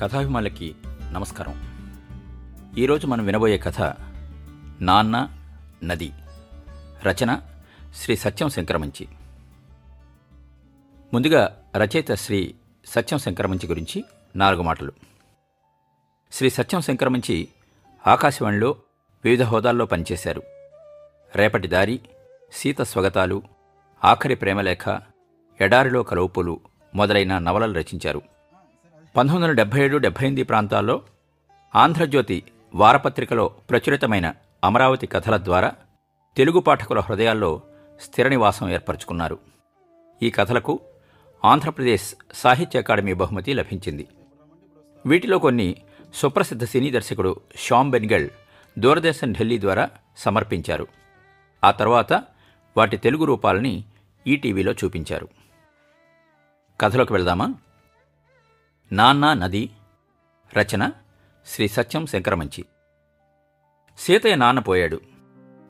కథాభిమానులకి నమస్కారం. ఈరోజు మనం వినబోయే కథ నాన్న నది. రచన శ్రీ సత్యం శంకరమంచి. ముందుగా రచయిత శ్రీ సత్యం శంకరమంచి గురించి నాలుగు మాటలు. శ్రీ సత్యం శంకరమంచి ఆకాశవాణిలో వివిధ హోదాల్లో పనిచేశారు. రేపటి దారి సీత స్వగతాలు ఆఖరి ప్రేమలేఖ ఎడారిలో కలువుపులు మొదలైన నవలలు రచించారు. పంతొమ్మిది వందల డెబ్బై ఏడు డెబ్బై ఎనిమిది ప్రాంతాల్లో ఆంధ్రజ్యోతి వారపత్రికలో ప్రచురితమైన అమరావతి కథల ద్వారా తెలుగు పాఠకుల హృదయాల్లో స్థిర నివాసం ఏర్పరచుకున్నారు. ఈ కథలకు ఆంధ్రప్రదేశ్ సాహిత్య అకాడమీ బహుమతి లభించింది. వీటిలో కొన్ని సుప్రసిద్ధ సినీ దర్శకుడు శ్యామ్ బెన్గల్ దూరదర్శన్ ఢిల్లీ ద్వారా సమర్పించారు. ఆ తర్వాత వాటి తెలుగు రూపాలని ఈటీవీలో చూపించారు. కథలోకి వెళ్దామా? నాన్న నది. రచన శ్రీ సత్యం శంకరమంచి. సీతయ్య నాన్న పోయాడు.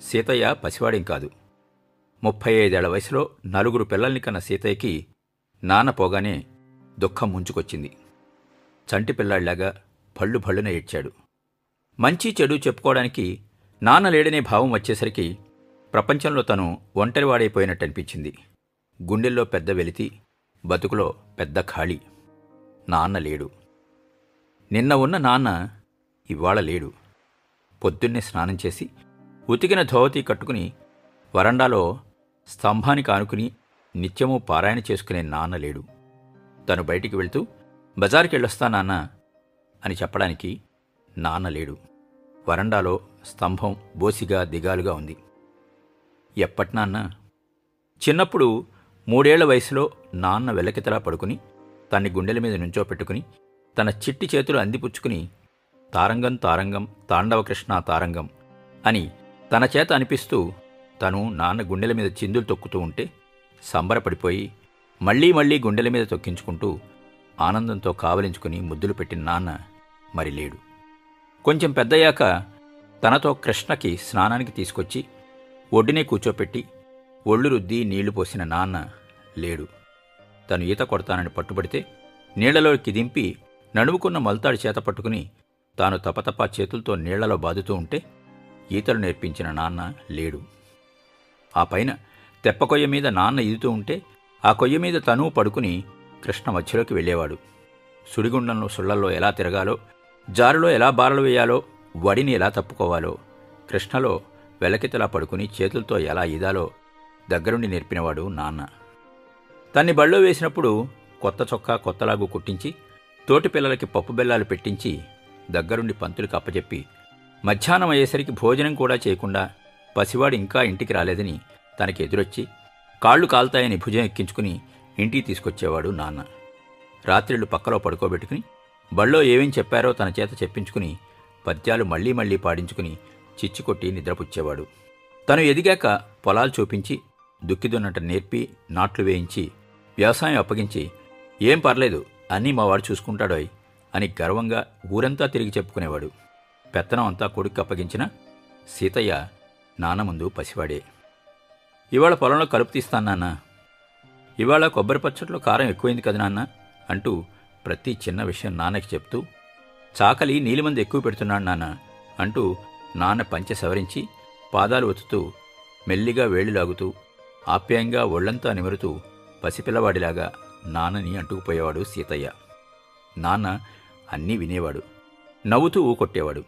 సీతయ్య పసివాడేం కాదు. ముప్పై ఐదేళ్ళ వయసులో నలుగురు పిల్లల్ని కన్న సీతయ్యకి నాన్న పోగానే దుఃఖం ముంచుకొచ్చింది. చంటి పిల్లాడిలాగా భళ్ళు భళ్ళున ఏడ్చాడు. మంచి చెడు చెప్పుకోవడానికి నాన్న లేడనే భావం వచ్చేసరికి ప్రపంచంలో తను ఒంటరివాడైపోయినట్టు అనిపించింది గుండెల్లో పెద్ద వెలితి బతుకులో పెద్ద ఖాళీ. నాన్న లేడు. నిన్న ఉన్న నాన్న ఇవాళ లేడు. పొద్దున్నే స్నానం చేసి ఉతికిన ధోవతి కట్టుకుని వరండాలో స్తంభానికి ఆనుకుని నిత్యము పారాయణ చేసుకునే నాన్న లేడు. తను బయటికి వెళ్తూ బజారుకి వెళ్ళొస్తా నాన్న అని చెప్పడానికి నాన్న లేడు. వరండాలో స్తంభం బోసిగా దిగాలుగా ఉంది. ఎప్పటి నాన్న? చిన్నప్పుడు మూడేళ్ళ వయసులో నాన్న వెలకితలా పడుకుని తన్ని గుండెల మీద నుంచో పెట్టుకుని తన చిట్టి చేతులు అందిపుచ్చుకుని తారంగం తారంగం తాండవకృష్ణ తారంగం అని తన చేత అనిపిస్తూ తను నాన్న గుండెల మీద చిందులు తొక్కుతూ ఉంటే సంబరపడిపోయి మళ్ళీ మళ్ళీ గుండెల మీద తొక్కించుకుంటూ ఆనందంతో కావలించుకుని ముద్దులు పెట్టిన నాన్న మరి లేడు. కొంచెం పెద్దయ్యాక తనతో కృష్ణకి స్నానానికి తీసుకొచ్చి ఒడ్డునే కూర్చోపెట్టి ఒళ్ళు రుద్ది నీళ్ళు పోసిన నాన్న లేడు. తను ఈత కొడతానని పట్టుబడితే నీళ్ళలోకి దింపి నడుముకున్న మల్తాడి చేత పట్టుకుని తాను తపతపా చేతులతో నీళ్ళలో బాదుతూ ఉంటే ఈతలు నేర్పించిన నాన్న లేడు. ఆ పైన తెప్పకొయ్య మీద నాన్న ఈదుతూ ఉంటే ఆ కొయ్య మీద తను పడుకుని కృష్ణ మధ్యలోకి వెళ్ళేవాడు. సుడిగుండంలో సుళ్ళల్లో ఎలా తిరగాలో జారులో ఎలా బారలు వేయాలో వడిని ఎలా తప్పుకోవాలో కృష్ణలో వెలకితలా పడుకుని చేతులతో ఎలా ఈదాలో దగ్గరుండి నేర్పినవాడు నాన్న. తన్ని బళ్ళో వేసినప్పుడు కొత్త చొక్కా కొత్తలాగు కుట్టించి తోటి పిల్లలకి పప్పు బెల్లాలు పెట్టించి దగ్గరుండి పంతులకు అప్పచెప్పి మధ్యాహ్నం అయ్యేసరికి భోజనం కూడా చేయకుండా పసివాడు ఇంకా ఇంటికి రాలేదని తనకి ఎదురొచ్చి కాళ్ళు కాల్తాయని భుజం ఎక్కించుకుని ఇంటికి తీసుకొచ్చేవాడు నాన్న. రాత్రిళ్ళు పక్కలో పడుకోబెట్టుకుని బళ్ళో ఏమేం చెప్పారో తన చేత చెప్పించుకుని పద్యాలు మళ్ళీ మళ్ళీ పాడించుకుని చిచ్చుకొట్టి నిద్రపుచ్చేవాడు. తను ఎదిగాక పొలాలు చూపించి దుక్కిదున్నట నేర్పి నాట్లు వేయించి వ్యవసాయం అప్పగించి ఏం పర్లేదు అన్నీ మావాడు చూసుకుంటాడోయ్ అని గర్వంగా ఊరంతా తిరిగి చెప్పుకునేవాడు. పెత్తనం అంతా కొడుకు అప్పగించిన సీతయ్య నాన్న ముందు పసివాడే. ఇవాళ పొలంలో కలుపు తీస్తాను నాన్న. ఇవాళ కొబ్బరి పచ్చట్లో కారం ఎక్కువైంది కదా నాన్న అంటూ ప్రతి చిన్న విషయం నాన్నకి చెప్తూ చాకలి నీలిమంది ఎక్కువ పెడుతున్నాడు నాన్న అంటూ నాన్న పంచె సవరించి పాదాలు ఒత్తుతూ మెల్లిగా వేళ్ళు లాగుతూ ఆప్యాయంగా ఒళ్ళంతా నిమురుతూ పసిపిల్లవాడిలాగా నాన్నని అంటుకుపోయేవాడు సీతయ్య. నాన్న అన్నీ వినేవాడు. నవ్వుతూ ఊకొట్టేవాడు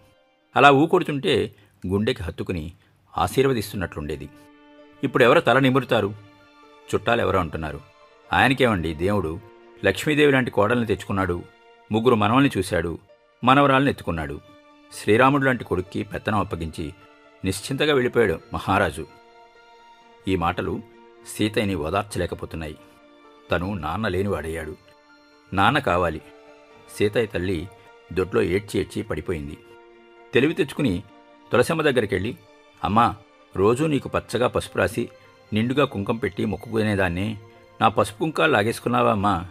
అలా ఊకొడుతుంటే గుండెకి హత్తుకుని ఆశీర్వదిస్తున్నట్లుండేది. ఇప్పుడు ఎవరు తల నిమురుతారు? చుట్టాలెవరో అంటున్నారు. ఆయనకేమండి దేవుడు? లక్ష్మీదేవి లాంటి కోడల్ని తెచ్చుకున్నాడు. ముగ్గురు మనవల్ని చూశాడు. మనవరాల్ని ఎత్తుకున్నాడు. శ్రీరాముడు లాంటి కొడుక్కి పెత్తనం అప్పగించి నిశ్చింతగా వెళ్ళిపోయాడు మహారాజు. ఈ మాటలు సీతయ్యని ఓదార్చలేకపోతున్నాయి. తను నాన్న లేనివాడయ్యాడు. నాన్న కావాలి. సీతయ్య తల్లి దొడ్లో ఏడ్చి ఏడ్చి పడిపోయింది. తెలివి తెచ్చుకుని తులసమ్మ దగ్గరికెళ్ళి అమ్మా రోజూ నీకు పచ్చగా పసుపు రాసి నిండుగా కుంకం పెట్టి మొక్కుకునేదాన్నే నా పసుపు కుంకాలు లాగేసుకున్నావా అమ్మా?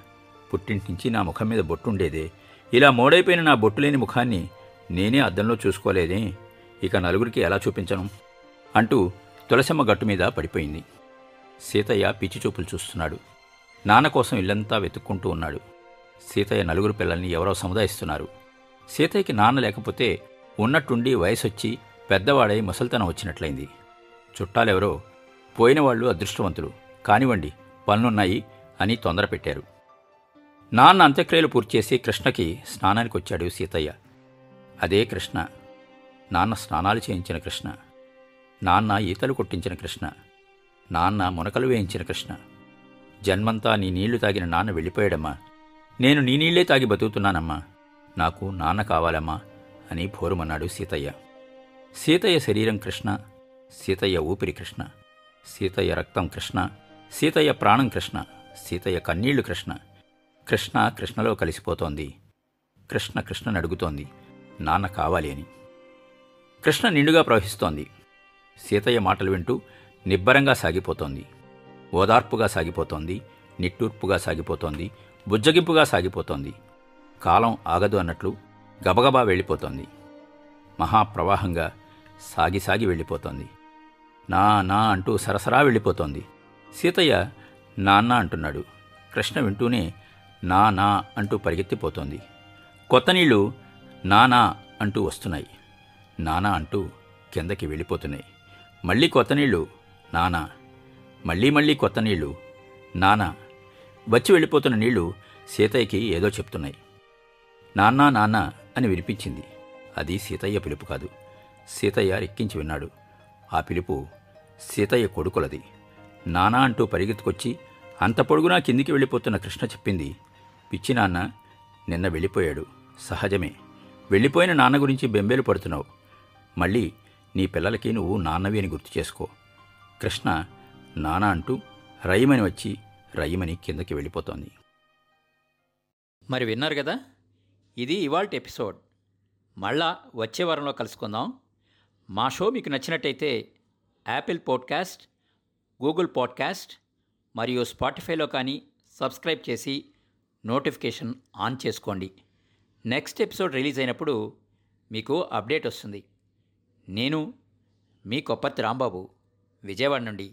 పుట్టింటి నుంచి నా ముఖం మీద బొట్టుండేదే. ఇలా మోడైపోయిన నా బొట్టు లేని ముఖాన్ని నేనే అద్దంలో చూసుకోలేదే. ఇక నలుగురికి ఎలా చూపించను? అంటూ తులసమ్మ గట్టు మీద పడిపోయింది. సీతయ్య పిచ్చిచూపులు చూస్తున్నాడు. నాన్న కోసం ఇల్లంతా వెతుక్కుంటూ ఉన్నాడు. సీతయ్య నలుగురు పిల్లల్ని ఎవరో సముదాయిస్తున్నారు. సీతయ్యకి నాన్న లేకపోతే ఉన్నట్టుండి వయసొచ్చి పెద్దవాడై ముసల్తనం వచ్చినట్లయింది. చుట్టాలెవరో పోయిన వాళ్ళు అదృష్టవంతులు. కానివ్వండి పనులున్నాయి అని తొందర పెట్టారు. నాన్న అంత్యక్రియలు పూర్తి చేసి కృష్ణకి స్నానానికి వచ్చాడు సీతయ్య. అదే కృష్ణ. నాన్న స్నానాలు చేయించిన కృష్ణ. నాన్న ఈతలు కొట్టించిన కృష్ణ. నాన్న మునకలు వేయించిన కృష్ణ. జన్మంతా నీ నీళ్ళు తాగిన నాన్న వెళ్ళిపోయాడమ్మా. నేను నీ నీళ్ళే తాగి బతుకుతున్నానమ్మా. నాకు నాన్న కావాలమ్మా అని భోరుమన్నాడు సీతయ్య. సీతయ్య శరీరం కృష్ణ సీతయ్య ఊపిరి కృష్ణ సీతయ్య రక్తం కృష్ణ సీతయ్య ప్రాణం కృష్ణ సీతయ్య కన్నీళ్ళు కృష్ణ. కృష్ణ కృష్ణలో కలిసిపోతోంది. కృష్ణ కృష్ణను అడుగుతోంది నాన్న కావాలి అని. కృష్ణ నిండుగా ప్రవహిస్తోంది. సీతయ్య మాటలు వింటూ నిబ్బరంగా సాగిపోతోంది. ఓదార్పుగా సాగిపోతోంది. నిట్టూర్పుగా సాగిపోతోంది. బుజ్జగింపుగా సాగిపోతోంది. కాలం ఆగదు అన్నట్లు గబగబా వెళ్ళిపోతోంది. మహాప్రవాహంగా సాగి సాగి వెళ్ళిపోతోంది. నా నా అంటూ సరసరా వెళ్ళిపోతోంది. సీతయ్య నాన్న అంటున్నాడు. కృష్ణ వింటూనే నా నా అంటూ పరిగెత్తిపోతోంది. కొత్త నీళ్ళు నానా అంటూ వస్తున్నాయి. నానా అంటూ కిందకి వెళ్ళిపోతున్నాయి. మళ్ళీ కొత్త నీళ్ళు నానా మళ్ళీ మళ్ళీ కొత్త నీళ్ళు నానా వచ్చి వెళ్ళిపోతున్న నీళ్ళు సీతయ్యకి ఏదో చెప్తున్నాయి. నాన్నా నాన్న అని వినిపించింది. అది సీతయ్య పిలుపు కాదు. సీతయ్య రెక్కించి విన్నాడు. ఆ పిలుపు సీతయ్య కొడుకులది. నానా అంటూ పరిగెత్తుకొచ్చి అంత పొడుగునా కిందికి వెళ్ళిపోతున్న కృష్ణ చెప్పింది. పిచ్చి నాన్న నిన్న వెళ్ళిపోయాడు. సహజమే. వెళ్ళిపోయిన నాన్న గురించి బెంబేలు పడుతున్నావు. మళ్ళీ నీ పిల్లలకి నువ్వు నాన్నవి అని గుర్తు చేసుకో. కృష్ణ నానా అంటూ రయ్యమని వచ్చి రయ్యమని కిందకి వెళ్ళిపోతోంది. మరి విన్నారు కదా? ఇది ఇవాల్టి ఎపిసోడ్. మళ్ళా వచ్చే వారంలో కలుసుకుందాం. మా షో మీకు నచ్చినట్టయితే యాపిల్ పాడ్కాస్ట్ గూగుల్ పాడ్కాస్ట్ మరియు స్పాటిఫైలో కానీ సబ్స్క్రైబ్ చేసి నోటిఫికేషన్ ఆన్ చేసుకోండి. నెక్స్ట్ ఎపిసోడ్ రిలీజ్ అయినప్పుడు మీకు అప్డేట్ వస్తుంది. నేను మీ కొప్పతి రాంబాబు. విజయవాడ నుండి